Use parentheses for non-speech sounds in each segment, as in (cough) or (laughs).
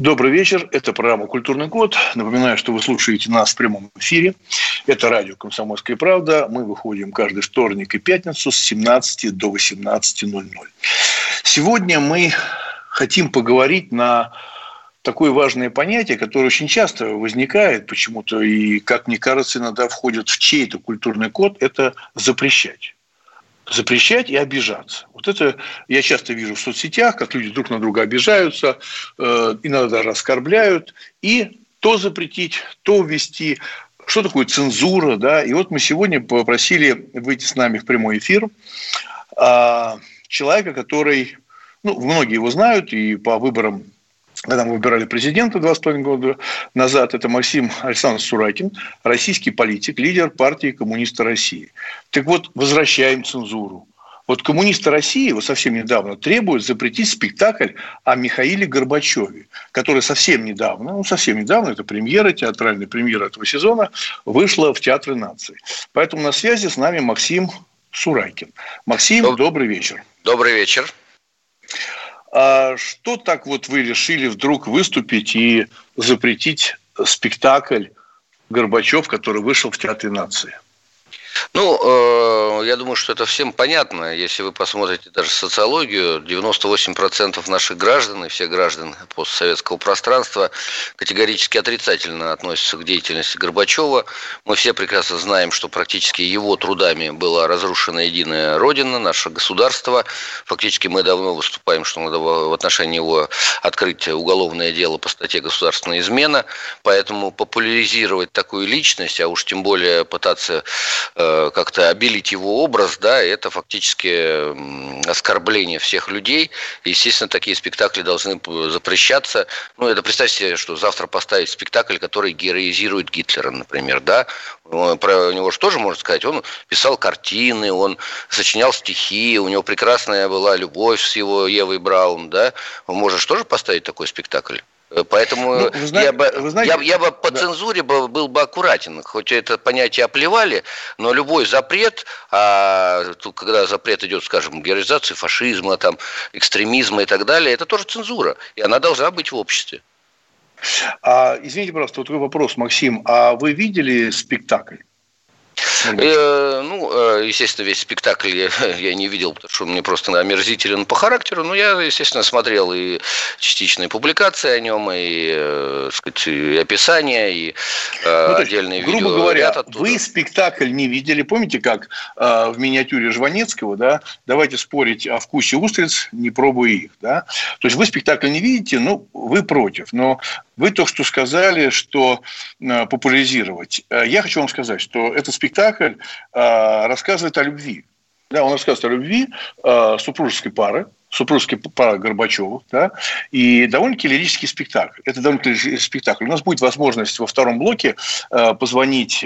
Добрый вечер. Это программа «Культурный код». Напоминаю, что вы слушаете нас в прямом эфире. Это радио «Комсомольская правда». Мы выходим каждый вторник и пятницу с 17 до 18.00. Сегодня мы хотим поговорить на такое важное понятие, которое очень часто возникает почему-то и, как мне кажется, иногда входит в чей-то культурный код – это запрещать запрещать и обижаться. Вот это я часто вижу в соцсетях, как люди друг на друга обижаются, э, иногда даже оскорбляют, и то запретить, то ввести. Что такое цензура, да? И вот мы сегодня попросили выйти с нами в прямой эфир э, человека, который, ну, многие его знают, и по выборам когда мы выбирали президента два с половиной года назад, это Максим Александрович Суракин, российский политик, лидер партии коммуниста России. Так вот, возвращаем цензуру. Вот коммунисты России вот совсем недавно требуют запретить спектакль о Михаиле Горбачеве, который совсем недавно, ну совсем недавно, это премьера, театральная премьера этого сезона, вышла в Театре нации. Поэтому на связи с нами Максим Сурайкин. Максим, Доб... добрый вечер. Добрый вечер. А что так вот вы решили вдруг выступить и запретить спектакль Горбачев, который вышел в Театре нации? Ну, э, я думаю, что это всем понятно. Если вы посмотрите даже социологию, 98% наших граждан и все граждан постсоветского пространства категорически отрицательно относятся к деятельности Горбачева. Мы все прекрасно знаем, что практически его трудами была разрушена единая Родина, наше государство. Фактически мы давно выступаем, что надо в отношении его открыть уголовное дело по статье «Государственная измена». Поэтому популяризировать такую личность, а уж тем более пытаться Э, как-то обелить его образ, да, это фактически оскорбление всех людей. Естественно, такие спектакли должны запрещаться. Ну, это представьте себе, что завтра поставить спектакль, который героизирует Гитлера, например, да. Про него же тоже можно сказать. Он писал картины, он сочинял стихи, у него прекрасная была любовь с его Евой Браун, да. Можно же тоже поставить такой спектакль? Поэтому ну, знаете, я, бы, знаете, я, я бы по да. цензуре был, был бы аккуратен. Хоть это понятие оплевали, но любой запрет, а тут, когда запрет идет, скажем, героизации фашизма, там, экстремизма и так далее, это тоже цензура. И она должна быть в обществе. А, извините, пожалуйста, вот такой вопрос, Максим. А вы видели спектакль? Э, ну, э, естественно, весь спектакль я, (laughs) я не видел, потому что он мне просто омерзителен по характеру, но я, естественно, смотрел и частичные публикации о нем, и, э, сказать, и описания, и ну, отдельные есть, видео. Грубо говоря, вы спектакль не видели. Помните, как э, в миниатюре Жванецкого, да, давайте спорить о вкусе устриц, не пробуя их, да. То есть вы спектакль не видите, ну, вы против. Но вы то, что сказали, что э, популяризировать. Э, я хочу вам сказать, что этот спектакль э, рассказывает о любви. Да, он рассказывает о любви супружеской пары, супружеской пары Горбачевых, да, и довольно-таки лирический спектакль. Это довольно-таки спектакль. У нас будет возможность во втором блоке позвонить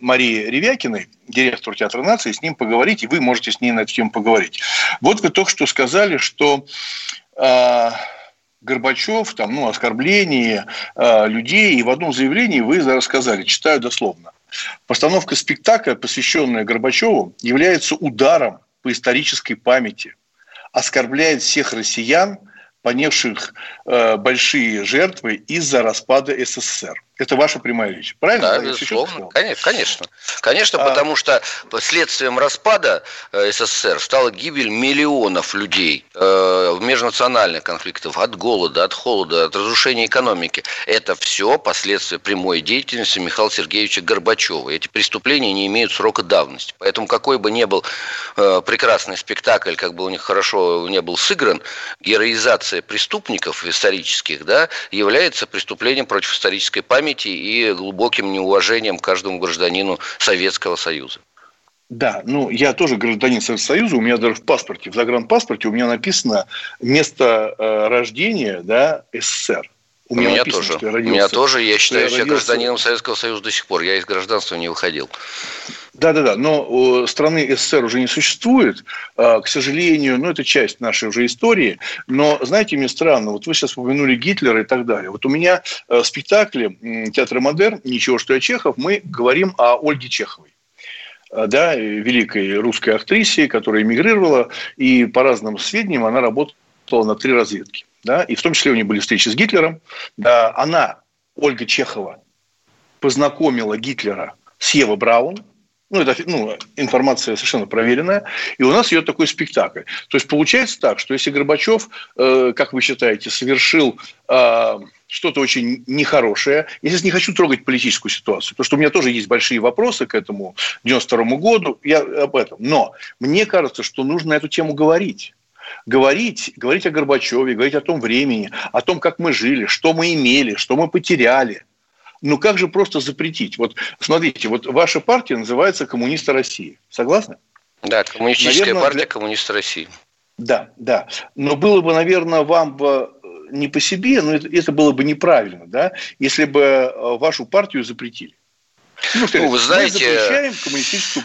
Марии Ревякиной, директору Театра нации, с ним поговорить, и вы можете с ней на эту тему поговорить. Вот вы только что сказали, что Горбачев, там, ну, оскорбление э, людей, и в одном заявлении вы рассказали, читаю дословно. Постановка спектакля, посвященная Горбачеву, является ударом по исторической памяти, оскорбляет всех россиян, понесших э, большие жертвы из-за распада СССР. Это ваша прямая речь. Правильно? Да, безусловно. Конечно, конечно. Конечно, а... потому что следствием распада э, СССР стала гибель миллионов людей э, в межнациональных конфликтах от голода, от холода, от разрушения экономики. Это все последствия прямой деятельности Михаила Сергеевича Горбачева. Эти преступления не имеют срока давности. Поэтому какой бы ни был э, прекрасный спектакль, как бы у них хорошо не был сыгран, героизация преступников исторических да, является преступлением против исторической памяти памяти и глубоким неуважением к каждому гражданину Советского Союза. Да, ну я тоже гражданин Советского Союза, у меня даже в паспорте, в загранпаспорте у меня написано место э, рождения да, СССР. У меня, У меня написано, тоже. Что я родился, У меня тоже. Я считаю себя родился... гражданином Советского Союза до сих пор. Я из гражданства не выходил. Да-да-да, но страны СССР уже не существует, а, к сожалению, ну, это часть нашей уже истории, но, знаете, мне странно, вот вы сейчас упомянули Гитлера и так далее. Вот у меня в спектакле театра «Модерн» «Ничего, что я Чехов» мы говорим о Ольге Чеховой да, великой русской актрисе, которая эмигрировала, и по разным сведениям она работала на три разведки. Да, и в том числе у нее были встречи с Гитлером. Да, она, Ольга Чехова, познакомила Гитлера с Евой Браун, ну, это ну, информация совершенно проверенная. И у нас идет такой спектакль. То есть получается так, что если Горбачев, э, как вы считаете, совершил э, что-то очень нехорошее, я сейчас не хочу трогать политическую ситуацию, потому что у меня тоже есть большие вопросы к этому 92 году, я об этом. Но мне кажется, что нужно эту тему говорить говорить, говорить о Горбачеве, говорить о том времени, о том, как мы жили, что мы имели, что мы потеряли. Ну как же просто запретить? Вот смотрите, вот ваша партия называется «Коммунисты России». Согласны? Да, коммунистическая наверное, партия для... «Коммунисты России». Да, да. Но было бы, наверное, вам бы не по себе, но это, это было бы неправильно, да, если бы э, вашу партию запретили. Ну, ну, вы знаете,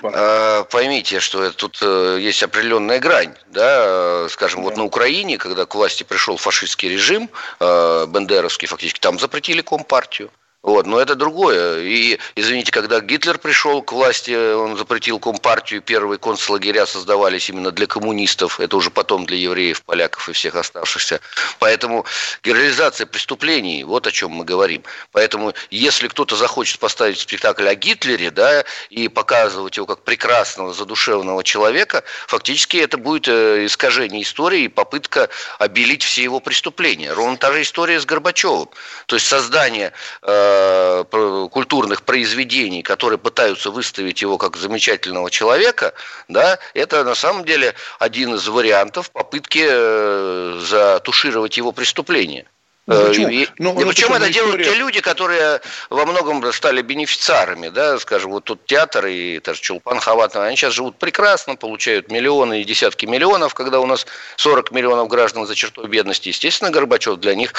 э, поймите, что тут э, есть определенная грань. Да? Скажем, да. вот на Украине, когда к власти пришел фашистский режим, э, бендеровский фактически, там запретили компартию. Вот, но это другое. И, извините, когда Гитлер пришел к власти, он запретил компартию, первые концлагеря создавались именно для коммунистов, это уже потом для евреев, поляков и всех оставшихся. Поэтому героизация преступлений, вот о чем мы говорим. Поэтому, если кто-то захочет поставить спектакль о Гитлере, да, и показывать его как прекрасного, задушевного человека, фактически это будет э, искажение истории и попытка обелить все его преступления. Ровно та же история с Горбачевым. То есть создание э, культурных произведений, которые пытаются выставить его как замечательного человека, да, это на самом деле один из вариантов попытки э, затушировать его преступление. Ну, э, почему? И, ну, и причем это делают те люди, которые во многом стали бенефициарами, да, скажем, вот тут театр и даже Чулпан Хаватова, они сейчас живут прекрасно, получают миллионы и десятки миллионов, когда у нас 40 миллионов граждан за чертой бедности. Естественно, Горбачев для них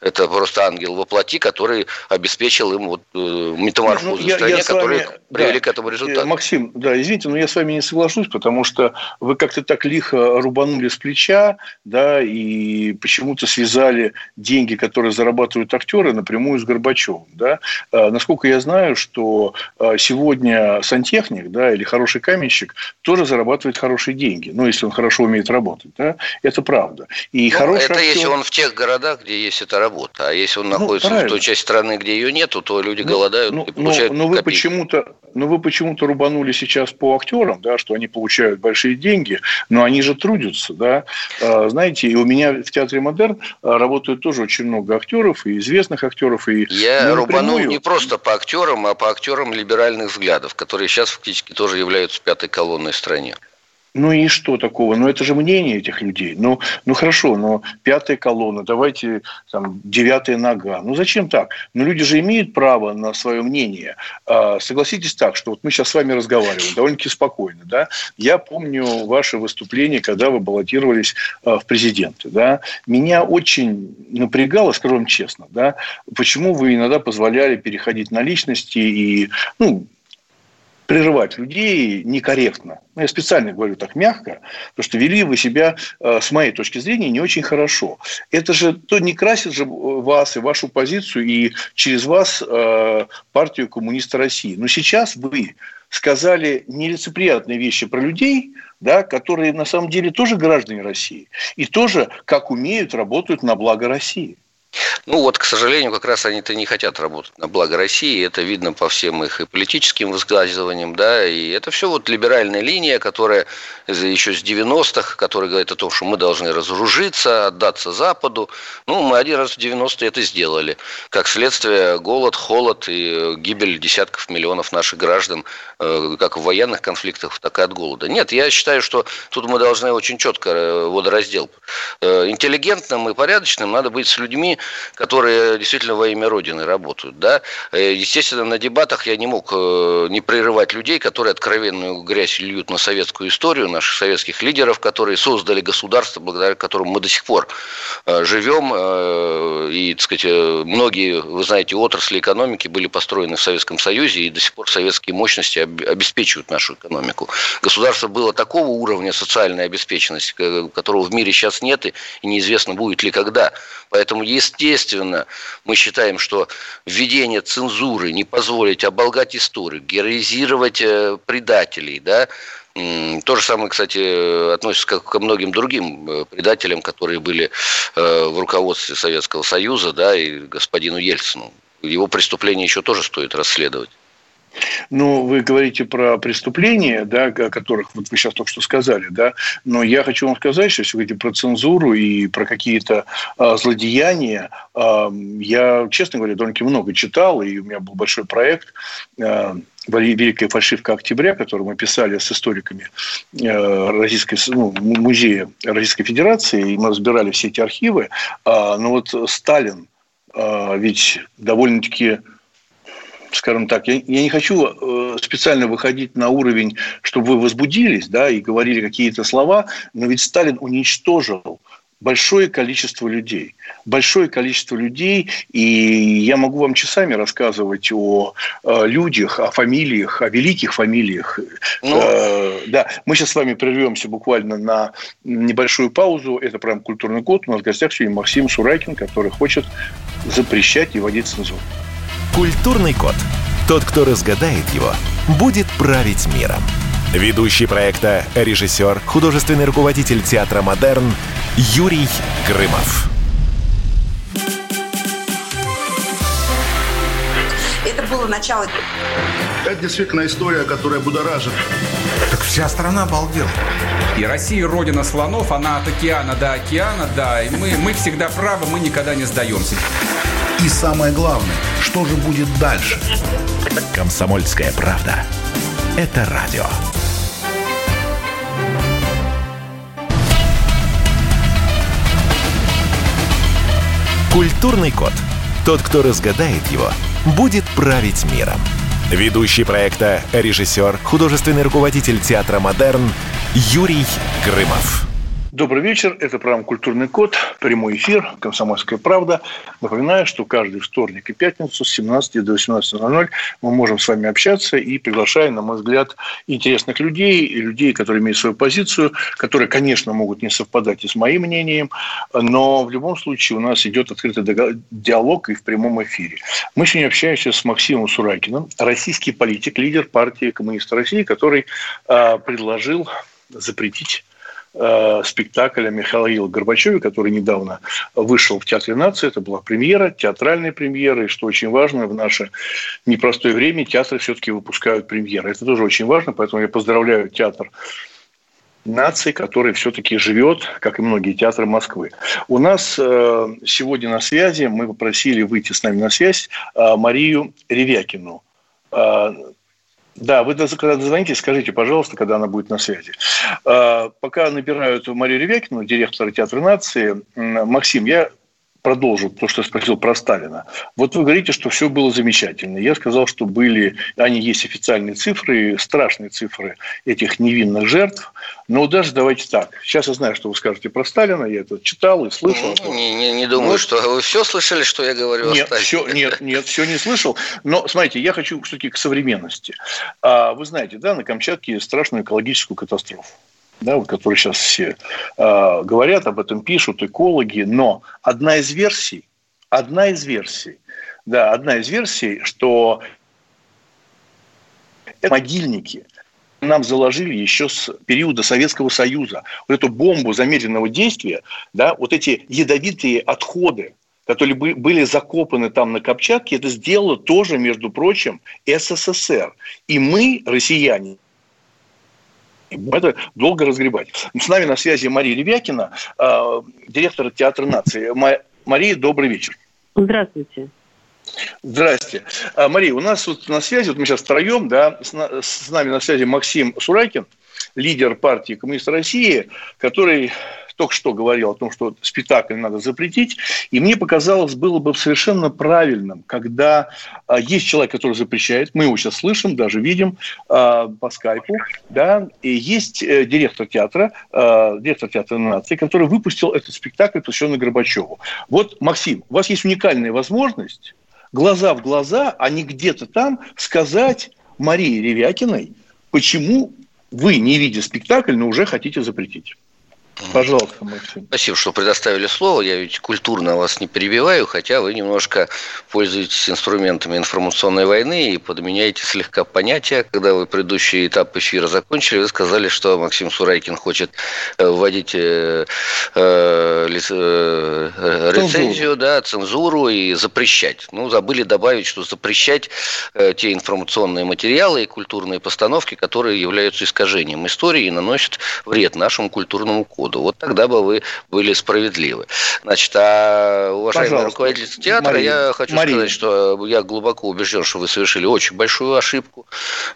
это просто ангел во плоти, который обеспечил им вот э, метаморфозу ну, я, в стране, я которые вами, привели да, к этому результату. Максим, да, извините, но я с вами не соглашусь, потому что вы как-то так лихо рубанули с плеча, да, и почему-то связали деньги деньги, которые зарабатывают актеры, напрямую с Горбачевым. Да? А, насколько я знаю, что а, сегодня сантехник да, или хороший каменщик тоже зарабатывает хорошие деньги. Ну, если он хорошо умеет работать. Да? Это правда. И ну, хороший это актер... если он в тех городах, где есть эта работа. А если он ну, находится правильно. в той части страны, где ее нету, то люди ну, голодают ну, и получают но, но вы почему-то но вы почему-то рубанули сейчас по актерам, да, что они получают большие деньги, но они же трудятся, да. А, знаете, и у меня в театре Модерн работают тоже очень очень много актеров, и известных актеров. И Я рубанул не просто по актерам, а по актерам либеральных взглядов, которые сейчас фактически тоже являются пятой колонной в стране. Ну и что такого? Ну это же мнение этих людей. Ну, ну хорошо, но пятая колонна, давайте там девятая нога. Ну зачем так? Ну люди же имеют право на свое мнение. А, согласитесь так, что вот мы сейчас с вами разговариваем довольно-таки спокойно. Да? Я помню ваше выступление, когда вы баллотировались а, в президенты. Да? Меня очень напрягало, скажу вам честно, да? почему вы иногда позволяли переходить на личности и ну, прерывать людей некорректно. Ну, я специально говорю так мягко, потому что вели вы себя, э, с моей точки зрения, не очень хорошо. Это же то не красит же вас и вашу позицию, и через вас э, партию коммуниста России. Но сейчас вы сказали нелицеприятные вещи про людей, да, которые на самом деле тоже граждане России и тоже, как умеют, работают на благо России. Ну вот, к сожалению, как раз они-то не хотят работать на благо России. Это видно по всем их и политическим высказываниям, да, и это все вот либеральная линия, которая еще с 90-х, которая говорит о том, что мы должны разоружиться, отдаться Западу. Ну, мы один раз в 90-е это сделали. Как следствие, голод, холод и гибель десятков миллионов наших граждан, э, как в военных конфликтах, так и от голода. Нет, я считаю, что тут мы должны очень четко э, водораздел. Э, интеллигентным и порядочным надо быть с людьми, которые действительно во имя Родины работают. Да? Э, естественно, на дебатах я не мог э, не прерывать людей, которые откровенную грязь льют на советскую историю, наших советских лидеров, которые создали государство, благодаря которому мы до сих пор живем. И, так сказать, многие, вы знаете, отрасли экономики были построены в Советском Союзе, и до сих пор советские мощности обеспечивают нашу экономику. Государство было такого уровня социальной обеспеченности, которого в мире сейчас нет, и неизвестно будет ли когда. Поэтому, естественно, мы считаем, что введение цензуры, не позволить оболгать историю, героизировать э, предателей, да, то же самое, кстати, относится ко, ко многим другим э, предателям, которые были э, в руководстве Советского Союза, да, и господину Ельцину. Его преступления еще тоже стоит расследовать. Ну, вы говорите про преступления, да, о которых вот вы сейчас только что сказали, да, но я хочу вам сказать, что если вы говорите про цензуру и про какие-то а, злодеяния, а, я, честно говоря, довольно много читал, и у меня был большой проект а, Великая фальшивка октября, который мы писали с историками Российской, ну, музея Российской Федерации, и мы разбирали все эти архивы. Но вот Сталин ведь довольно-таки скажем так, я, я не хочу э, специально выходить на уровень, чтобы вы возбудились, да, и говорили какие-то слова, но ведь Сталин уничтожил большое количество людей. Большое количество людей, и я могу вам часами рассказывать о, о людях, о фамилиях, о великих фамилиях. Ну... Э, да, мы сейчас с вами прервемся буквально на небольшую паузу. Это прям культурный код. У нас в гостях сегодня Максим Сурайкин, который хочет запрещать и вводить цензуру. Культурный код. Тот, кто разгадает его, будет править миром. Ведущий проекта, режиссер, художественный руководитель театра «Модерн» Юрий Грымов. Это было начало. Это действительно история, которая будоражит. Так вся страна обалдела. И Россия родина слонов, она от океана до океана, да, и мы, мы всегда правы, мы никогда не сдаемся. И самое главное, что же будет дальше? Комсомольская правда. Это радио. Культурный код. Тот, кто разгадает его, будет править миром. Ведущий проекта, режиссер, художественный руководитель театра «Модерн» Юрий Грымов. Добрый вечер. Это программа «Культурный код». Прямой эфир. «Комсомольская правда». Напоминаю, что каждый вторник и пятницу с 17 до 18.00 мы можем с вами общаться и приглашаем, на мой взгляд, интересных людей и людей, которые имеют свою позицию, которые, конечно, могут не совпадать и с моим мнением, но в любом случае у нас идет открытый диалог и в прямом эфире. Мы сегодня общаемся с Максимом Суракиным, российский политик, лидер партии коммунистов России, который э, предложил запретить э, спектакля Михаила Горбачева, который недавно вышел в Театре нации. Это была премьера, театральная премьера. И что очень важно, в наше непростое время театры все-таки выпускают премьеры. Это тоже очень важно, поэтому я поздравляю театр нации, который все-таки живет, как и многие театры Москвы. У нас э, сегодня на связи, мы попросили выйти с нами на связь э, Марию Ревякину. Да, вы когда дозвонитесь, скажите, пожалуйста, когда она будет на связи. А, пока набирают Марию Ревякину, директора театра нации, Максим, я продолжу то, что спросил про Сталина. Вот вы говорите, что все было замечательно. Я сказал, что были, они есть официальные цифры, страшные цифры этих невинных жертв. Но даже давайте так. Сейчас я знаю, что вы скажете про Сталина. Я это читал и слышал. Не, не, не думаю, вот. что вы все слышали, что я говорю нет, о Сталине. Все, нет, нет, все не слышал. Но смотрите, я хочу все-таки к современности. А, вы знаете, да, на Камчатке страшную экологическую катастрофу да, вот, которые сейчас все э, говорят об этом, пишут экологи, но одна из версий, одна из версий, да, одна из версий, что это могильники нам заложили еще с периода Советского Союза. Вот эту бомбу замедленного действия, да, вот эти ядовитые отходы, которые были закопаны там на Камчатке, это сделало тоже, между прочим, СССР. И мы, россияне, это долго разгребать. С нами на связи Мария Левякина, а, директор Театра нации. Мария, добрый вечер. Здравствуйте. Здрасте. А, Мария, у нас вот на связи, вот мы сейчас втроем, да, с нами на связи Максим Сурайкин, лидер партии Коммунистов России, который только что говорил о том, что спектакль надо запретить, и мне показалось, было бы совершенно правильным, когда а, есть человек, который запрещает, мы его сейчас слышим, даже видим а, по скайпу, да, и есть э, директор театра, а, директор театра нации, который выпустил этот спектакль, посвященный Горбачеву. Вот, Максим, у вас есть уникальная возможность глаза в глаза, а не где-то там сказать Марии Ревякиной, почему вы, не видя спектакль, но уже хотите запретить. Пожалуйста, Максим. Спасибо, что предоставили слово. Я ведь культурно вас не перебиваю, хотя вы немножко пользуетесь инструментами информационной войны и подменяете слегка понятия. Когда вы предыдущий этап эфира закончили, вы сказали, что Максим Сурайкин хочет э, вводить э, э, э, рецензию, да, цензуру и запрещать. Ну, забыли добавить, что запрещать э, те информационные материалы и культурные постановки, которые являются искажением истории и наносят вред нашему культурному коду году. Вот тогда бы вы были справедливы. Значит, а уважаемый Пожалуйста. руководитель театра, Мария. я хочу Мария. сказать, что я глубоко убежден, что вы совершили очень большую ошибку.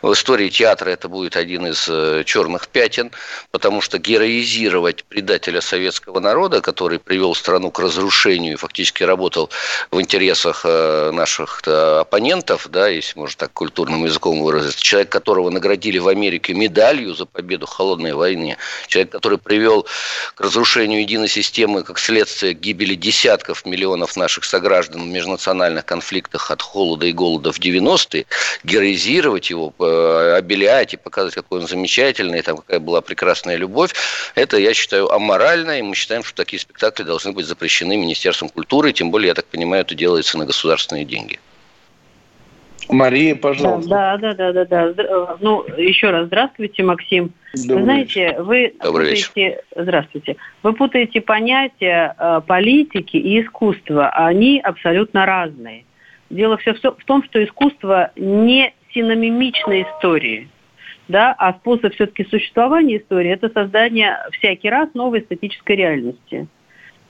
В истории театра это будет один из э, черных пятен, потому что героизировать предателя советского народа, который привел страну к разрушению и фактически работал в интересах э, наших э, оппонентов, да, если можно так культурным языком выразиться, человек, которого наградили в Америке медалью за победу в холодной войне, человек, который привел к разрушению единой системы, как следствие гибели десятков миллионов наших сограждан в межнациональных конфликтах от холода и голода в 90-е, героизировать его, э, обелять и показывать, какой он замечательный, там, какая была прекрасная любовь, это, я считаю, аморально, и мы считаем, что такие спектакли должны быть запрещены Министерством культуры, тем более, я так понимаю, это делается на государственные деньги. Мария, пожалуйста. Да, да, да, да, да. Ну, еще раз здравствуйте, Максим. Добрый Знаете, вечер. вы Добрый путаете, вечер. здравствуйте, вы путаете понятия э, политики и искусства, они абсолютно разные. Дело все в том, что искусство не синонимично истории, да, а способ все-таки существования истории – это создание всякий раз новой эстетической реальности.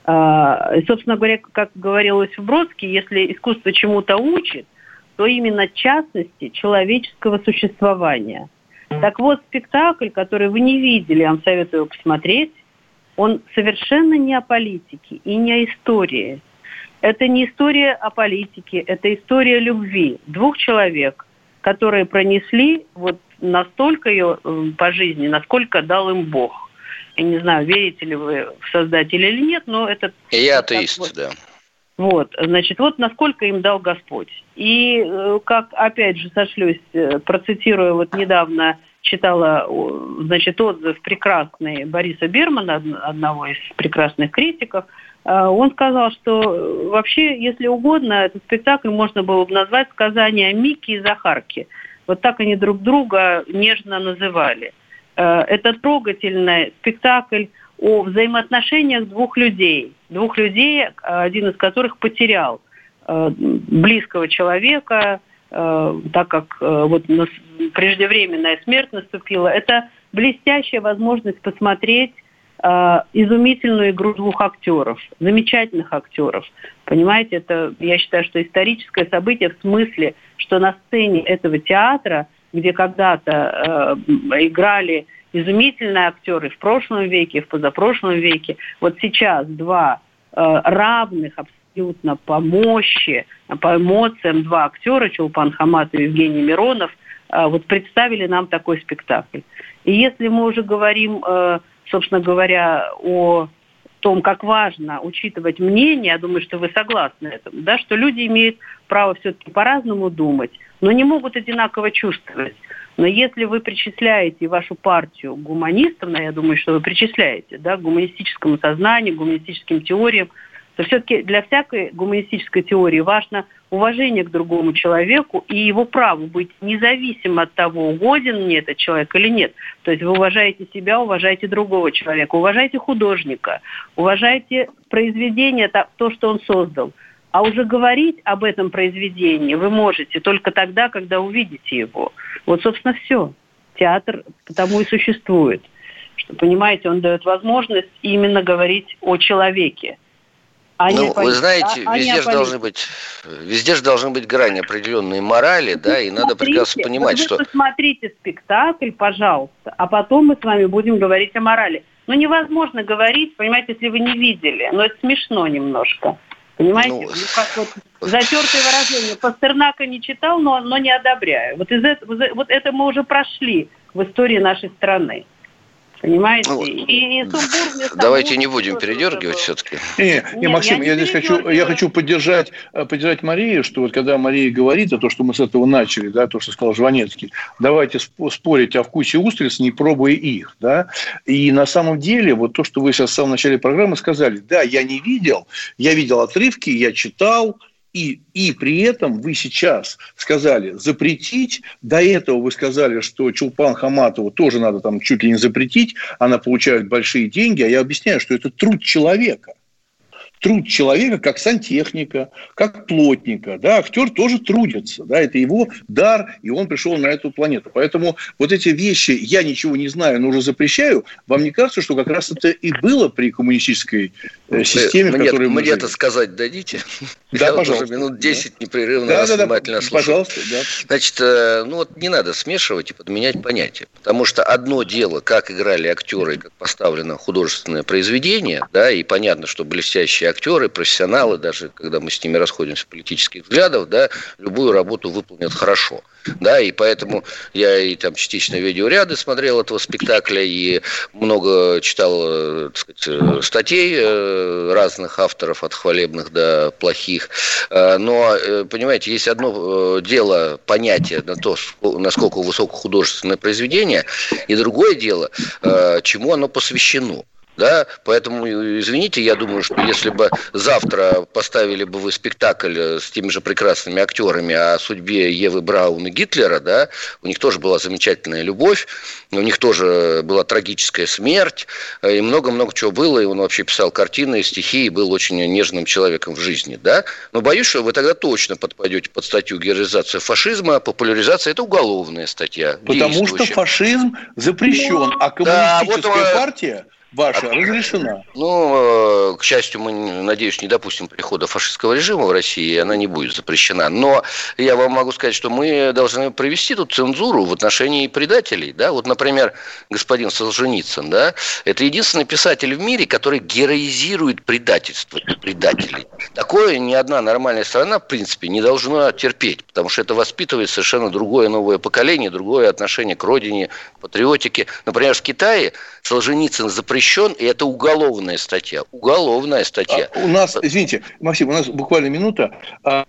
А, собственно говоря, как говорилось в Бродске, если искусство чему-то учит, то именно частности человеческого существования. Так вот, спектакль, который вы не видели, я вам советую посмотреть, он совершенно не о политике и не о истории. Это не история о политике, это история любви двух человек, которые пронесли вот настолько ее э, по жизни, насколько дал им Бог. Я не знаю, верите ли вы в Создателя или нет, но это... Я атеист, вот, да. Вот, значит, вот насколько им дал Господь. И э, как, опять же, сошлюсь, э, процитирую, вот недавно читала, значит, отзыв прекрасный Бориса Бермана, одного из прекрасных критиков, э, он сказал, что вообще, если угодно, этот спектакль можно было бы назвать «Сказание о Микки и Захарке». Вот так они друг друга нежно называли. Это трогательный спектакль о взаимоотношениях двух людей. Двух людей, один из которых потерял э, близкого человека, э, так как э, вот преждевременная смерть наступила. Это блестящая возможность посмотреть изумительную игру двух актеров, замечательных актеров. Понимаете, это, я считаю, что историческое событие в смысле, что на сцене этого театра, где когда-то э, играли изумительные актеры в прошлом веке, в позапрошлом веке. Вот сейчас два э, равных абсолютно по мощи, по эмоциям два актера, Чулпан Хамат и Евгений Миронов, э, вот представили нам такой спектакль. И если мы уже говорим, э, собственно говоря, о том, как важно учитывать мнение, я думаю, что вы согласны этому, да, что люди имеют право все-таки по-разному думать, но не могут одинаково чувствовать. Но если вы причисляете вашу партию гуманистам, ну, я думаю, что вы причисляете, да, к гуманистическому сознанию, гуманистическим теориям, то все-таки для всякой гуманистической теории важно уважение к другому человеку и его право быть независимо от того, угоден мне этот человек или нет. То есть вы уважаете себя, уважаете другого человека, уважаете художника, уважаете произведение, то, что он создал. А уже говорить об этом произведении вы можете только тогда, когда увидите его. Вот, собственно, все. Театр потому и существует. Что, понимаете, он дает возможность именно говорить о человеке. А ну, вы знаете, а, везде же должны быть, везде же должны быть грани определенной морали, да, и надо прекрасно понимать, вы что... посмотрите спектакль, пожалуйста, а потом мы с вами будем говорить о морали. Ну, невозможно говорить, понимаете, если вы не видели. Но это смешно немножко. Понимаете? Ну, ну как вот (laughs) затертое выражение. Пастернака не читал, но, но не одобряю. Вот, из этого, вот это мы уже прошли в истории нашей страны. Понимаете? (laughs) Ну, и, и Давайте не будем передергивать все-таки. Не, не, не Максим, я, я здесь хочу, я хочу поддержать, э, поддержать Марию, что вот когда Мария говорит, а то, что мы с этого начали, да, то, что сказал Жванецкий, давайте спорить о вкусе устриц, не пробуя их, да, и на самом деле, вот то, что вы сейчас в самом начале программы сказали, да, я не видел, я видел отрывки, я читал, и, и при этом вы сейчас сказали запретить, до этого вы сказали, что Чулпан Хаматову тоже надо там чуть ли не запретить, она получает большие деньги, а я объясняю, что это труд человека труд человека как сантехника, как плотника. Да, актер тоже трудится. Да, это его дар, и он пришел на эту планету. Поэтому вот эти вещи «я ничего не знаю, но уже запрещаю», вам не кажется, что как раз это и было при коммунистической э, системе, мне, в которой мы Мне это сказать дадите? Да, Я пожалуйста. уже минут 10 непрерывно да, да, внимательно да, слушаю. Пожалуйста, да. Значит, э, ну вот не надо смешивать и подменять понятия. Потому что одно дело, как играли актеры, как поставлено художественное произведение, да, и понятно, что блестящие актеры, профессионалы, даже когда мы с ними расходимся политических взглядов, да, любую работу выполнят хорошо. Да, и поэтому я и там частично видеоряды смотрел этого спектакля, и много читал так сказать, статей э, разных авторов, от хвалебных до плохих. Э, но, э, понимаете, есть одно дело понятие на то, насколько высокохудожественное произведение, и другое дело, чему оно посвящено. Да, поэтому, извините, я думаю, что если бы завтра поставили бы вы спектакль э, с теми же прекрасными актерами о судьбе Евы Браун и Гитлера, да, у них тоже была замечательная любовь, у них тоже была трагическая смерть, э, и много-много чего было, и он вообще писал картины, стихи, и был очень нежным человеком в жизни, да, но боюсь, что вы тогда точно подпадете под статью героизация фашизма, популяризация – это уголовная статья. Потому что фашизм запрещен, а коммунистическая да, вот, партия ваша разрешена? Ну, э, к счастью, мы, надеюсь, не допустим прихода фашистского режима в России, и она не будет запрещена. Но я вам могу сказать, что мы должны провести тут цензуру в отношении предателей. Да? Вот, например, господин Солженицын, да, это единственный писатель в мире, который героизирует предательство и предателей. Такое ни одна нормальная страна, в принципе, не должна терпеть, потому что это воспитывает совершенно другое новое поколение, другое отношение к родине, патриотике. Например, в Китае Солженицын запрещен, и это уголовная статья. Уголовная статья. А у нас, извините, Максим, у нас буквально минута. А,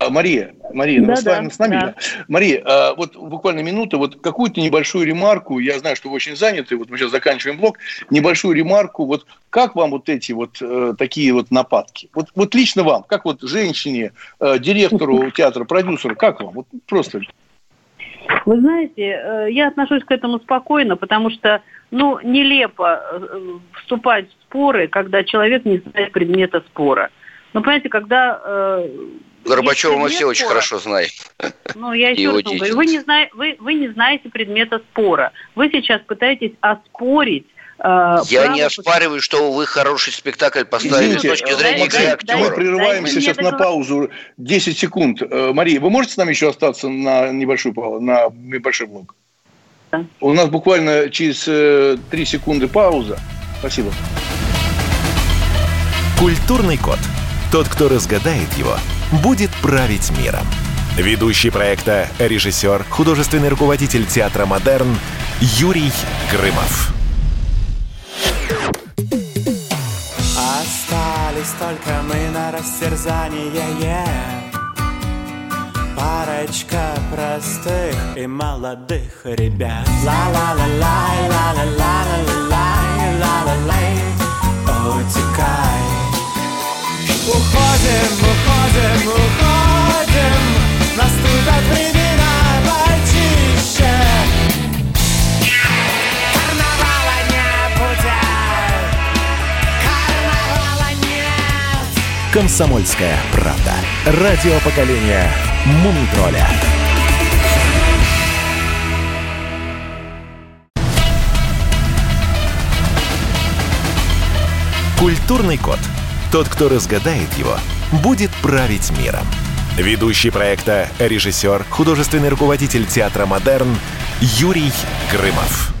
а, Мария, Мария, да, с, вами, да, с нами? Да. Мария, а, вот буквально минута, вот какую-то небольшую ремарку, я знаю, что вы очень заняты, вот мы сейчас заканчиваем блок, небольшую ремарку, вот как вам вот эти вот э, такие вот нападки? Вот, вот лично вам, как вот женщине, э, директору театра, продюсеру, как вам? Вот просто вы знаете, э, я отношусь к этому спокойно, потому что, ну, нелепо э, вступать в споры, когда человек не знает предмета спора. Ну, понимаете, когда... Э, Горбачева мы все очень хорошо знаем. Ну, я еще (laughs) раз говорю, вы не, зна... вы, вы не знаете предмета спора. Вы сейчас пытаетесь оспорить Э, Я не оспариваю, что вы хороший спектакль поставили Извините, с точки зрения Максим, актера. Мы прерываемся сейчас на паузу 10 секунд. Э, Мария, вы можете с нами еще остаться на небольшой, на небольшой блок? Да. У нас буквально через 3 э, секунды пауза. Спасибо. Культурный код. Тот, кто разгадает его, будет править миром. Ведущий проекта, режиссер, художественный руководитель театра «Модерн» Юрий Грымов. Остались только мы на растерзание Парочка простых и молодых ребят. Ла-ла-ла-лай, ла-ла-ла-ла-ла-лай, ла-ла-лай Утекай. Уходим, уходим, уходим. Наступят времена почище «Комсомольская правда». Радио поколения Мумитроля. Культурный код. Тот, кто разгадает его, будет править миром. Ведущий проекта, режиссер, художественный руководитель театра «Модерн» Юрий Грымов.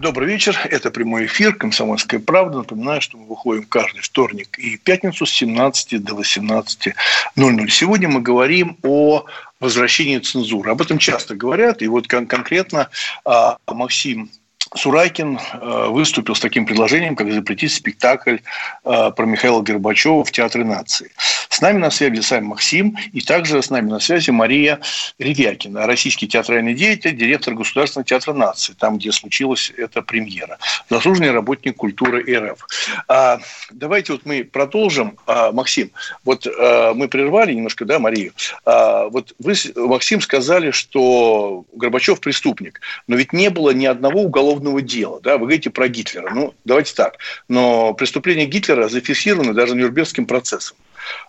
Добрый вечер. Это прямой эфир «Комсомольская правда». Напоминаю, что мы выходим каждый вторник и пятницу с 17 до 18.00. Сегодня мы говорим о возвращении цензуры. Об этом часто говорят. И вот кон- конкретно а, Максим Сурайкин э, выступил с таким предложением, как запретить спектакль э, про Михаила Горбачева в Театре нации. С нами на связи сам Максим, и также с нами на связи Мария Ревякина, российский театральный деятель, директор Государственного театра нации, там, где случилась эта премьера, заслуженный работник культуры РФ. А, давайте вот мы продолжим. А, Максим, вот а, мы прервали немножко, да, Марию. А, вот вы, Максим, сказали, что Горбачев преступник, но ведь не было ни одного уголовного дела, да, вы говорите про Гитлера. Ну, давайте так. Но преступления Гитлера зафиксированы даже Нюрнбергским процессом.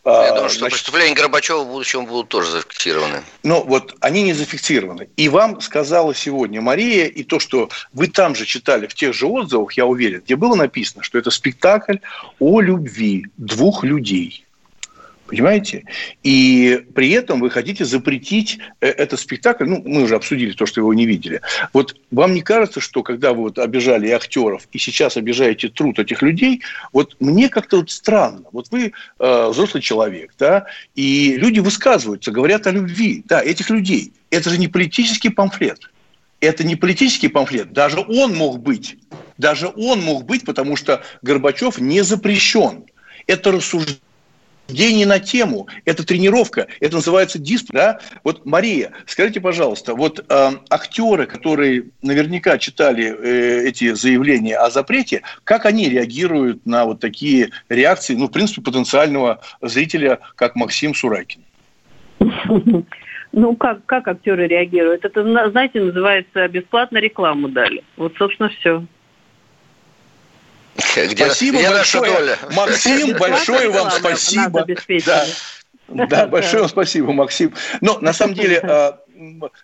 Я думаю, что Значит, преступления Горбачева в будущем будут тоже зафиксированы. Но вот они не зафиксированы. И вам сказала сегодня Мария, и то, что вы там же читали в тех же отзывах, я уверен, где было написано, что это спектакль о любви двух людей. Понимаете? И при этом вы хотите запретить э, этот спектакль. Ну, мы уже обсудили то, что его не видели. Вот вам не кажется, что когда вы вот обижали и актеров, и сейчас обижаете труд этих людей, вот мне как-то вот странно. Вот вы э, взрослый человек, да, и люди высказываются, говорят о любви, да, этих людей. Это же не политический памфлет. Это не политический памфлет. Даже он мог быть. Даже он мог быть, потому что Горбачев не запрещен. Это рассуждение не на тему, это тренировка, это называется дисплей. Да? Вот, Мария, скажите, пожалуйста, вот э, актеры, которые наверняка читали э, эти заявления о запрете, как они реагируют на вот такие реакции, ну, в принципе, потенциального зрителя, как Максим Сурайкин? Ну, как, как актеры реагируют? Это, знаете, называется бесплатно рекламу дали. Вот, собственно, все. Где, спасибо где большое. Доля? Максим, большое вам спасибо. Да. Да, большое вам спасибо, Максим. Но на самом деле, а,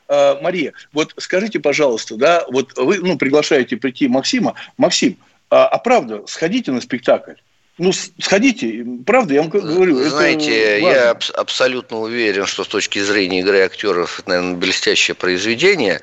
а, Мария, вот скажите, пожалуйста, да, вот вы ну, приглашаете прийти Максима. Максим, а, а правда, сходите на спектакль. Ну, сходите, правда, я вам говорю. Знаете, я аб- абсолютно уверен, что с точки зрения игры актеров это, наверное, блестящее произведение,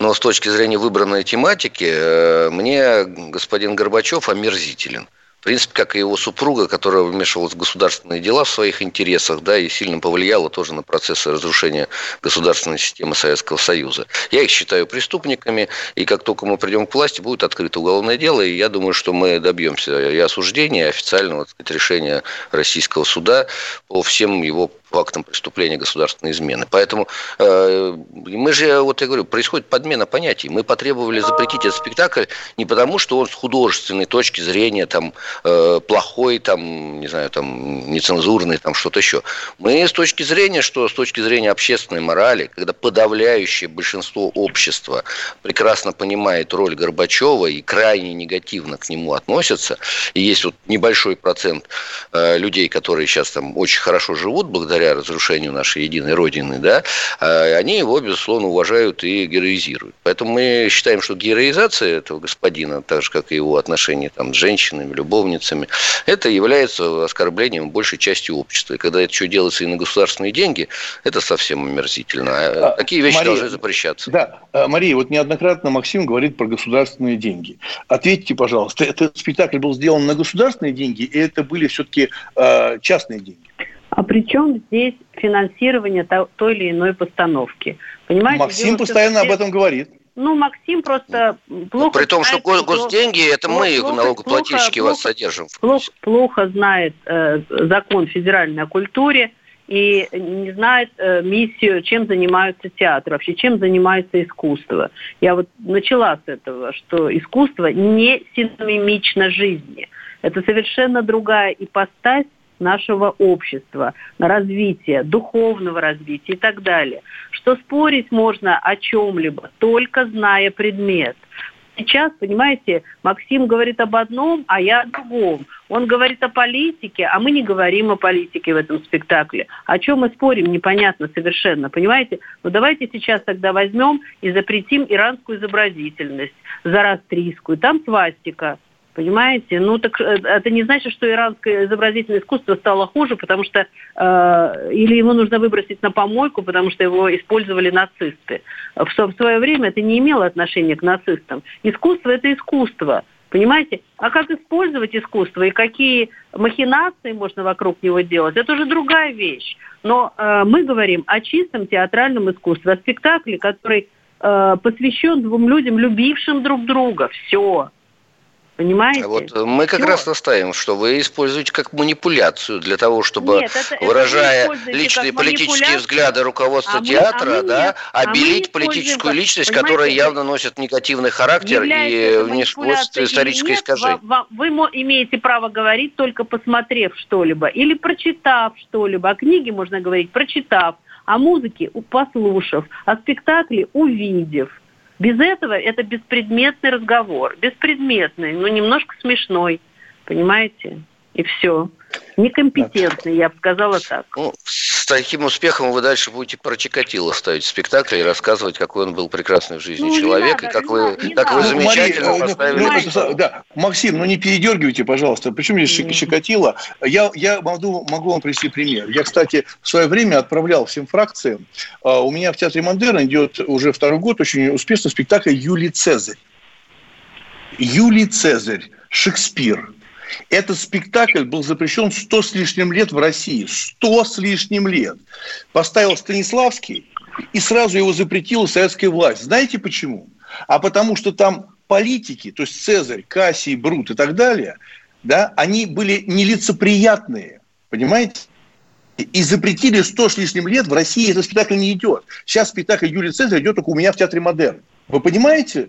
но с точки зрения выбранной тематики э, мне господин Горбачев омерзителен в принципе, как и его супруга, которая вмешивалась в государственные дела в своих интересах, да, и сильно повлияла тоже на процессы разрушения государственной системы Советского Союза. Я их считаю преступниками, и как только мы придем к власти, будет открыто уголовное дело, и я думаю, что мы добьемся и осуждения, и официального сказать, решения российского суда по всем его фактом преступления государственной измены. Поэтому э, мы же, вот я говорю, происходит подмена понятий. Мы потребовали запретить этот спектакль не потому, что он с художественной точки зрения там э, плохой, там, не знаю, там нецензурный, там что-то еще. Мы с точки зрения, что с точки зрения общественной морали, когда подавляющее большинство общества прекрасно понимает роль Горбачева и крайне негативно к нему относятся, и есть вот небольшой процент э, людей, которые сейчас там очень хорошо живут благодаря благодаря разрушению нашей единой Родины, да, а они его, безусловно, уважают и героизируют. Поэтому мы считаем, что героизация этого господина, так же, как и его отношения там, с женщинами, любовницами, это является оскорблением большей части общества. И когда это еще делается и на государственные деньги, это совсем омерзительно. А, а такие вещи Мария, должны запрещаться. Да, а, Мария, вот неоднократно Максим говорит про государственные деньги. Ответьте, пожалуйста, этот спектакль был сделан на государственные деньги, и это были все-таки э, частные деньги? А при чем здесь финансирование той или иной постановки? Понимаете, Максим постоянно здесь... об этом говорит. Ну, Максим просто плохо... Ну, при том, что гос- госденьги, это плохо, мы, налогоплательщики, плохо, вас содержим. Плохо, плохо знает э, закон федеральной о культуре и не знает э, миссию, чем занимаются театры, вообще чем занимается искусство. Я вот начала с этого, что искусство не синонимично жизни. Это совершенно другая ипостась нашего общества, на развитие, духовного развития и так далее. Что спорить можно о чем-либо, только зная предмет. Сейчас, понимаете, Максим говорит об одном, а я о другом. Он говорит о политике, а мы не говорим о политике в этом спектакле. О чем мы спорим, непонятно совершенно, понимаете? Ну давайте сейчас тогда возьмем и запретим иранскую изобразительность, зарастрийскую. Там свастика, Понимаете? Ну, так э, это не значит, что иранское изобразительное искусство стало хуже, потому что э, или его нужно выбросить на помойку, потому что его использовали нацисты. В, в свое время это не имело отношения к нацистам. Искусство – это искусство. Понимаете? А как использовать искусство и какие махинации можно вокруг него делать, это уже другая вещь. Но э, мы говорим о чистом театральном искусстве, о спектакле, который э, посвящен двум людям, любившим друг друга. Все. Понимаете? Вот мы как Все. раз настаиваем, что вы используете как манипуляцию для того, чтобы, Нет, это, выражая это личные политические взгляды руководства а театра, мы, а да, а обелить а политическую личность, которая явно носит негативный характер и несет историческое искажение. Вы имеете право говорить только посмотрев что-либо или прочитав что-либо. О книге можно говорить, прочитав, о музыке послушав, о спектакле увидев. Без этого это беспредметный разговор. Беспредметный, но немножко смешной. Понимаете? И все. Некомпетентный, я бы сказала так. С таким успехом вы дальше будете про Чикатило ставить спектакль и рассказывать, какой он был прекрасный в жизни ну, человек, надо, и как вы, надо, как вы замечательно ну, поставили. Ну, ну, да, Максим, ну не передергивайте, пожалуйста. Почему здесь mm. Чикатило? Я, я могу, могу вам привести пример. Я, кстати, в свое время отправлял всем фракциям. А, у меня в Театре Модерн идет уже второй год очень успешный спектакль «Юлий Цезарь». Юлий Цезарь, Шекспир – этот спектакль был запрещен сто с лишним лет в России. Сто с лишним лет. Поставил Станиславский, и сразу его запретила советская власть. Знаете почему? А потому что там политики, то есть Цезарь, Кассий, Брут и так далее, да, они были нелицеприятные. Понимаете? И запретили сто с лишним лет, в России этот спектакль не идет. Сейчас спектакль Юлия Цезарь идет только у меня в Театре Модерн. Вы понимаете,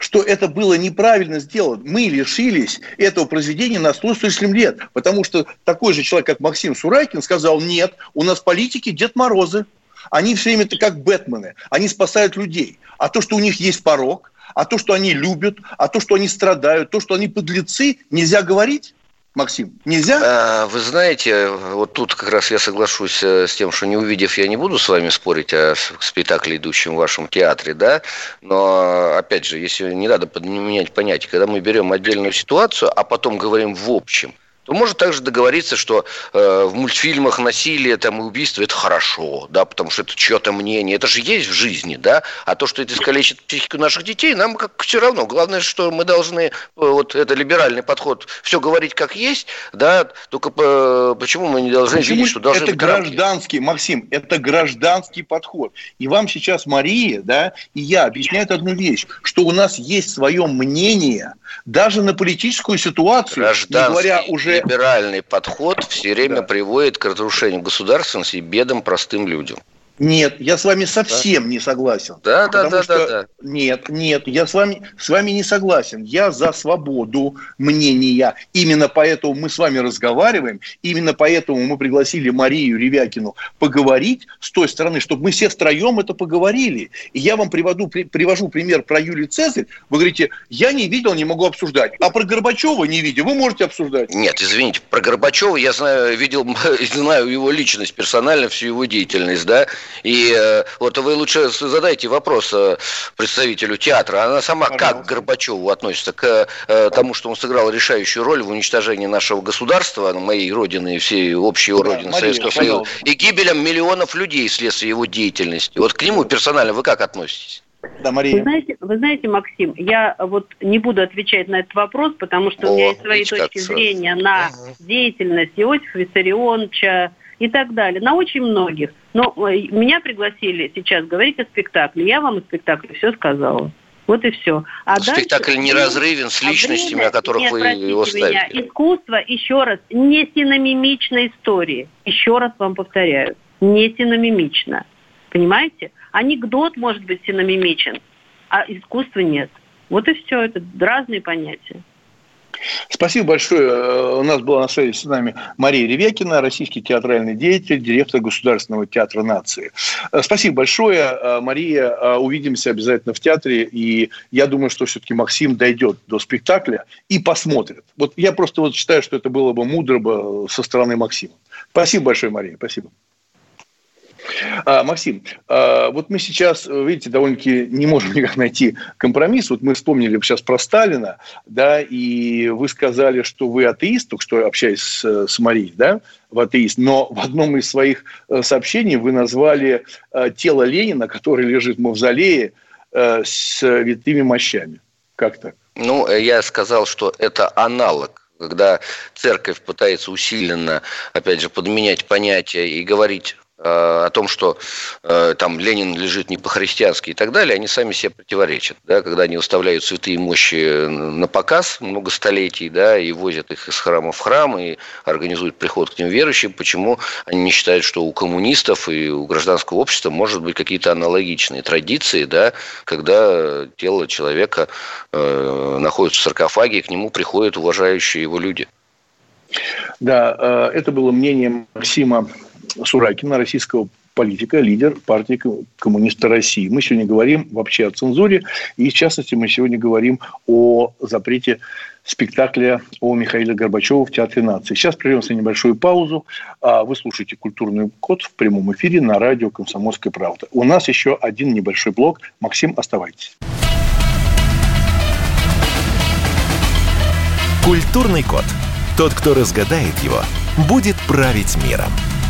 что это было неправильно сделано. Мы лишились этого произведения на 100 с лишним лет, потому что такой же человек, как Максим Сурайкин, сказал, нет, у нас политики Дед Морозы. Они все время как Бэтмены, они спасают людей. А то, что у них есть порог, а то, что они любят, а то, что они страдают, то, что они подлецы, нельзя говорить. Максим, нельзя? А, вы знаете, вот тут как раз я соглашусь э, с тем, что не увидев, я не буду с вами спорить о спектакле, идущем в вашем театре, да, но, опять же, если не надо менять понятие, когда мы берем отдельную ситуацию, а потом говорим в общем – то может также договориться, что э, в мультфильмах насилие там, и убийство – это хорошо, да, потому что это чье-то мнение. Это же есть в жизни, да, а то, что это искалечит психику наших детей, нам как все равно. Главное, что мы должны, э, вот это либеральный подход, все говорить как есть, да, только по, почему мы не должны почему видеть, что должны Это гражданский, рамки? Максим, это гражданский подход. И вам сейчас Мария, да, и я объясняют одну вещь, что у нас есть свое мнение даже на политическую ситуацию, не говоря уже либеральный подход все время приводит к разрушению государственности и бедам простым людям. Нет, я с вами совсем да? не согласен. Да, да, да, что... да, да. Нет, нет, я с вами, с вами не согласен. Я за свободу мнения. Именно поэтому мы с вами разговариваем. Именно поэтому мы пригласили Марию Ревякину поговорить с той стороны, чтобы мы все втроем это поговорили. И я вам приводу, при, привожу пример про Юлию Цезарь. Вы говорите, я не видел, не могу обсуждать. А про Горбачева не видел. Вы можете обсуждать. Нет, извините, про Горбачева я знаю, видел, (laughs) знаю его личность персонально, всю его деятельность, да, и э, вот вы лучше задайте вопрос э, представителю театра. Она сама Пожалуйста. как к Горбачеву относится к э, тому, что он сыграл решающую роль в уничтожении нашего государства, моей родины и всей общей да, родины Мария, Советского Союза, и гибелям миллионов людей вследствие его деятельности. Вот к нему персонально вы как относитесь? Да, Мария. Вы знаете, вы знаете, Максим, я вот не буду отвечать на этот вопрос, потому что О, у меня есть свои точки зрения на угу. деятельность Иосифа Виссарионовича, и так далее. На очень многих. Но э, меня пригласили сейчас говорить о спектакле. Я вам о спектакле все сказала. Вот и все. А Спектакль дальше, не разрывен с личностями, время, о которых нет, вы его ставите. Меня, искусство, еще раз, не синомимично истории. Еще раз вам повторяю, не синомимично. Понимаете? Анекдот может быть синомимичен, а искусства нет. Вот и все. Это разные понятия. Спасибо большое. Э, у нас была на связи с нами Мария Ревекина, российский театральный деятель, директор Государственного театра нации. Э, спасибо большое, э, Мария. Увидимся обязательно в театре. И я думаю, что все-таки Максим дойдет до спектакля и посмотрит. Вот я просто вот считаю, что это было бы мудро бы со стороны Максима. Спасибо большое, Мария. Спасибо. А, Максим, а, вот мы сейчас, видите, довольно-таки не можем (laughs) никак найти компромисс. Вот мы вспомнили сейчас про Сталина, да, и вы сказали, что вы атеист, только что общаясь с, с Марией, да, в атеист, но в одном из своих э, сообщений вы назвали э, тело Ленина, которое лежит в мавзолее, э, с витыми мощами. Как так? Ну, я сказал, что это аналог когда церковь пытается усиленно, опять же, подменять понятия и говорить Э, о том, что э, там Ленин лежит не по-христиански и так далее, они сами себе противоречат. Да, когда они выставляют святые мощи на показ много столетий, да, и возят их из храма в храм, и организуют приход к ним верующим, почему они не считают, что у коммунистов и у гражданского общества может быть какие-то аналогичные традиции, да, когда тело человека э, находится в саркофаге, и к нему приходят уважающие его люди. Да, э, это было мнение Максима Суракина, российского политика, лидер партии коммуниста России. Мы сегодня говорим вообще о цензуре, и в частности мы сегодня говорим о запрете спектакля о Михаиле Горбачеве в Театре нации. Сейчас прервемся на небольшую паузу. А вы слушаете «Культурный код» в прямом эфире на радио «Комсомольская правда». У нас еще один небольшой блок. Максим, оставайтесь. «Культурный код». Тот, кто разгадает его, будет править миром.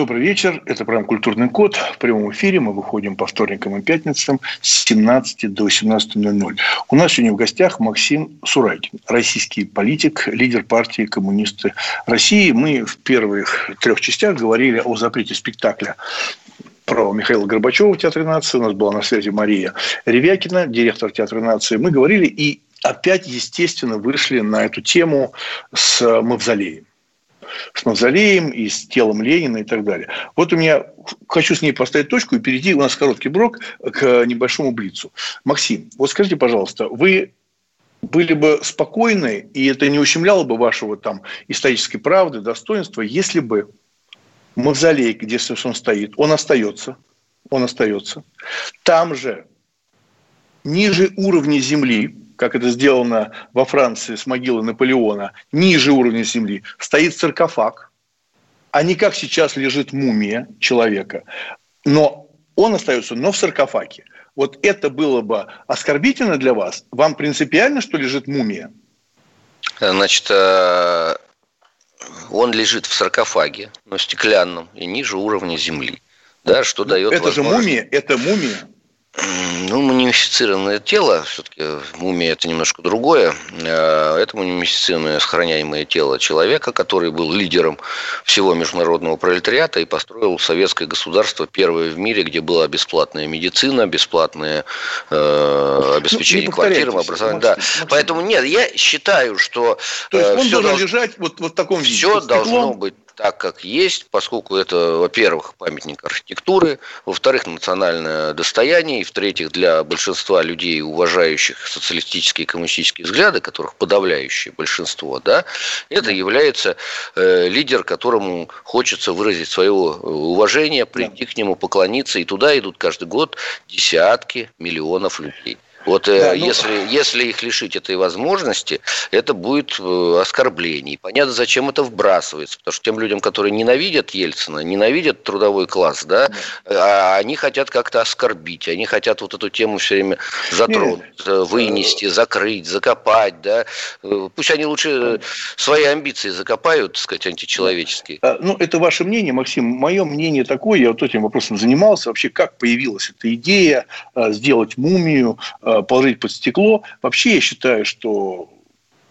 Добрый вечер. Это программа «Культурный код». В прямом эфире мы выходим по вторникам и пятницам с 17 до 18.00. У нас сегодня в гостях Максим Сурайкин, российский политик, лидер партии «Коммунисты России». Мы в первых трех частях говорили о запрете спектакля про Михаила Горбачева в Театре нации. У нас была на связи Мария Ревякина, директор Театра нации. Мы говорили и опять, естественно, вышли на эту тему с мавзолеем с мавзолеем и с телом Ленина и так далее. Вот у меня хочу с ней поставить точку и перейти, у нас короткий брок, к небольшому блицу. Максим, вот скажите, пожалуйста, вы были бы спокойны, и это не ущемляло бы вашего там исторической правды, достоинства, если бы мавзолей, где он стоит, он остается, он остается. Там же, ниже уровня земли, как это сделано во Франции с могилы Наполеона, ниже уровня земли, стоит саркофаг, а не как сейчас лежит мумия человека. Но он остается, но в саркофаге. Вот это было бы оскорбительно для вас? Вам принципиально, что лежит мумия? Значит, э, он лежит в саркофаге, но стеклянном и ниже уровня земли. Да, что ну, дает это возможность... же мумия, это мумия. Ну, мумифицированное тело, все-таки мумия это немножко другое. Э, это мумифицированное сохраняемое тело человека, который был лидером всего международного пролетариата и построил советское государство первое в мире, где была бесплатная медицина, бесплатное э, обеспечение ну, квартирам, образованием. Да. Поэтому нет, я считаю, что То есть э, он должен долж... лежать вот, вот в таком виде. Все должно быть так, как есть, поскольку это, во-первых, памятник архитектуры, во-вторых, национальное достояние, и в-третьих, для большинства людей, уважающих социалистические и коммунистические взгляды, которых подавляющее большинство, да, это является э, лидер, которому хочется выразить свое уважение, прийти к нему, поклониться, и туда идут каждый год десятки миллионов людей. Вот э, да, ну... если, (laughs) если их лишить этой возможности, это будет э, оскорбление. И понятно, зачем это вбрасывается. Потому что тем людям, которые ненавидят Ельцина, ненавидят трудовой класс, да, да. они хотят как-то оскорбить, они хотят вот эту тему все время затронуть, Нет. Э, вынести, закрыть, закопать, да. Пусть они лучше свои амбиции закопают, так сказать, античеловеческие. А, ну, это ваше мнение, Максим. Мое мнение такое, я вот этим вопросом занимался. Вообще, как появилась эта идея сделать мумию, положить под стекло. Вообще я считаю, что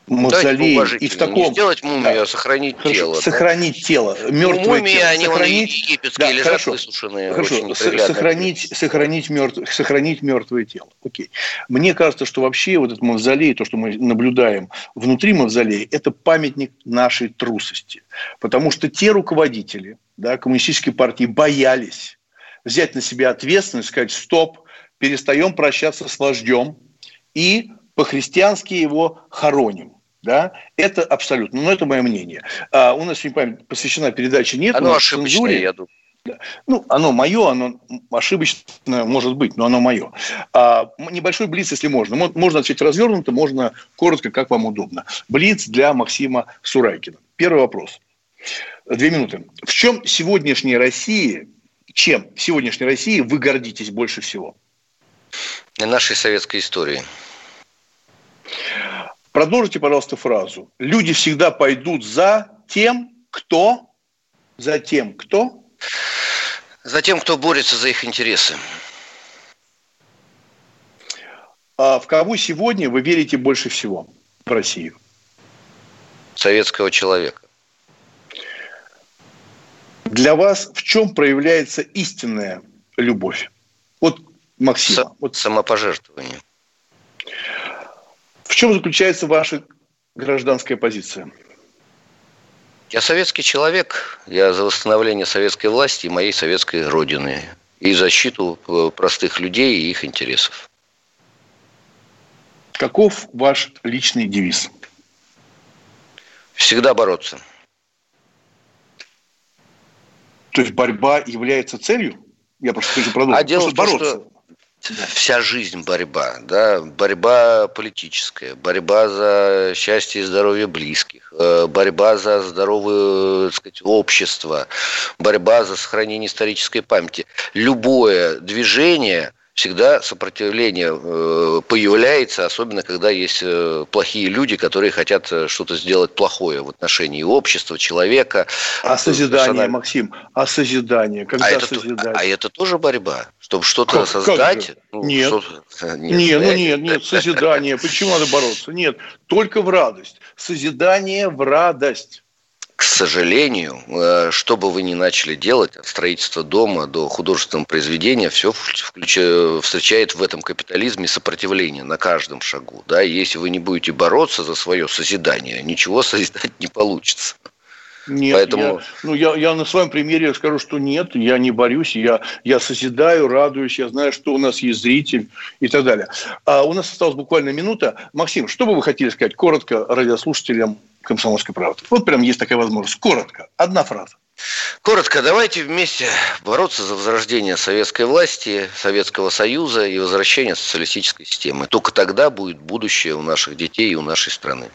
мавзолей и в таком... Не сделать мумию, да. а сохранить Хорошо, тело. Сохранить да? тело, мертвое ну, мумии, тело. они сохранить... египетские да, лежат хорошо, высушенные. Хорошо, сохранить, сохранить, мертв... сохранить мертвое тело. Окей. Мне кажется, что вообще вот этот мавзолей, то, что мы наблюдаем внутри мавзолея, это памятник нашей трусости. Потому что те руководители да, коммунистической партии боялись взять на себя ответственность, сказать, стоп, перестаем прощаться с вождем и по-христиански его хороним. Да? Это абсолютно, но это мое мнение. А у нас сегодня посвящена передача нет. Оно ошибочное, цензуре. я думаю. Ну, оно мое, оно ошибочное может быть, но оно мое. А, небольшой блиц, если можно. Можно отвечать развернуто, можно коротко, как вам удобно. Блиц для Максима Сурайкина. Первый вопрос. Две минуты. В чем сегодняшняя Россия, чем в сегодняшней России вы гордитесь больше всего? Нашей советской истории. Продолжите, пожалуйста, фразу. Люди всегда пойдут за тем, кто... За тем, кто... За тем, кто борется за их интересы. А в кого сегодня вы верите больше всего в Россию? Советского человека. Для вас в чем проявляется истинная любовь? Вот Максима. С- вот. Самопожертвование. В чем заключается ваша гражданская позиция? Я советский человек. Я за восстановление советской власти и моей советской родины. И защиту э, простых людей и их интересов. Каков ваш личный девиз? Всегда бороться. То есть борьба является целью? Я просто хочу продолжить. А дело в том, бороться. что вся жизнь борьба, да, борьба политическая, борьба за счастье и здоровье близких, э, борьба за здоровое так сказать, общество, борьба за сохранение исторической памяти. Любое движение всегда сопротивление э, появляется, особенно когда есть э, плохие люди, которые хотят э, что-то сделать плохое в отношении общества, человека. А созидание, персонально. Максим, а созидание, когда а это, созидать? А это тоже борьба, чтобы что-то создать? Как ну, нет. Что (laughs) нет, нет, ну нет, нет, созидание. Почему надо бороться? Нет, только в радость. Созидание в радость к сожалению, э, что бы вы ни начали делать, от строительства дома до художественного произведения, все включая, встречает в этом капитализме сопротивление на каждом шагу. Да? если вы не будете бороться за свое созидание, ничего созидать не получится. Нет, Поэтому... я, ну, я, я на своем примере скажу, что нет, я не борюсь, я, я созидаю, радуюсь, я знаю, что у нас есть зритель и так далее. А у нас осталась буквально минута. Максим, что бы вы хотели сказать коротко радиослушателям «Комсомольской правды». Вот прям есть такая возможность. Коротко. Одна фраза. Коротко, давайте вместе бороться за возрождение советской власти, Советского Союза и возвращение социалистической системы. Только тогда будет будущее у наших детей и у нашей страны.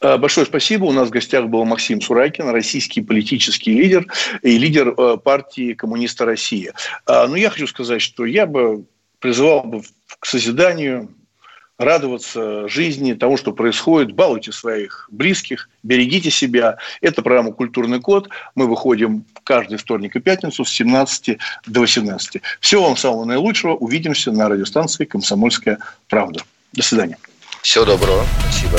Э, большое спасибо. У нас в гостях был Максим Сурайкин, российский политический лидер и лидер э, партии «Коммуниста России». Э, но я хочу сказать, что я бы призывал бы к созиданию, радоваться жизни, тому, что происходит. Балуйте своих близких, берегите себя. Это программа «Культурный код». Мы выходим каждый вторник и пятницу с 17 до 18. Всего вам самого наилучшего. Увидимся на радиостанции «Комсомольская правда». До свидания. Всего доброго. Спасибо.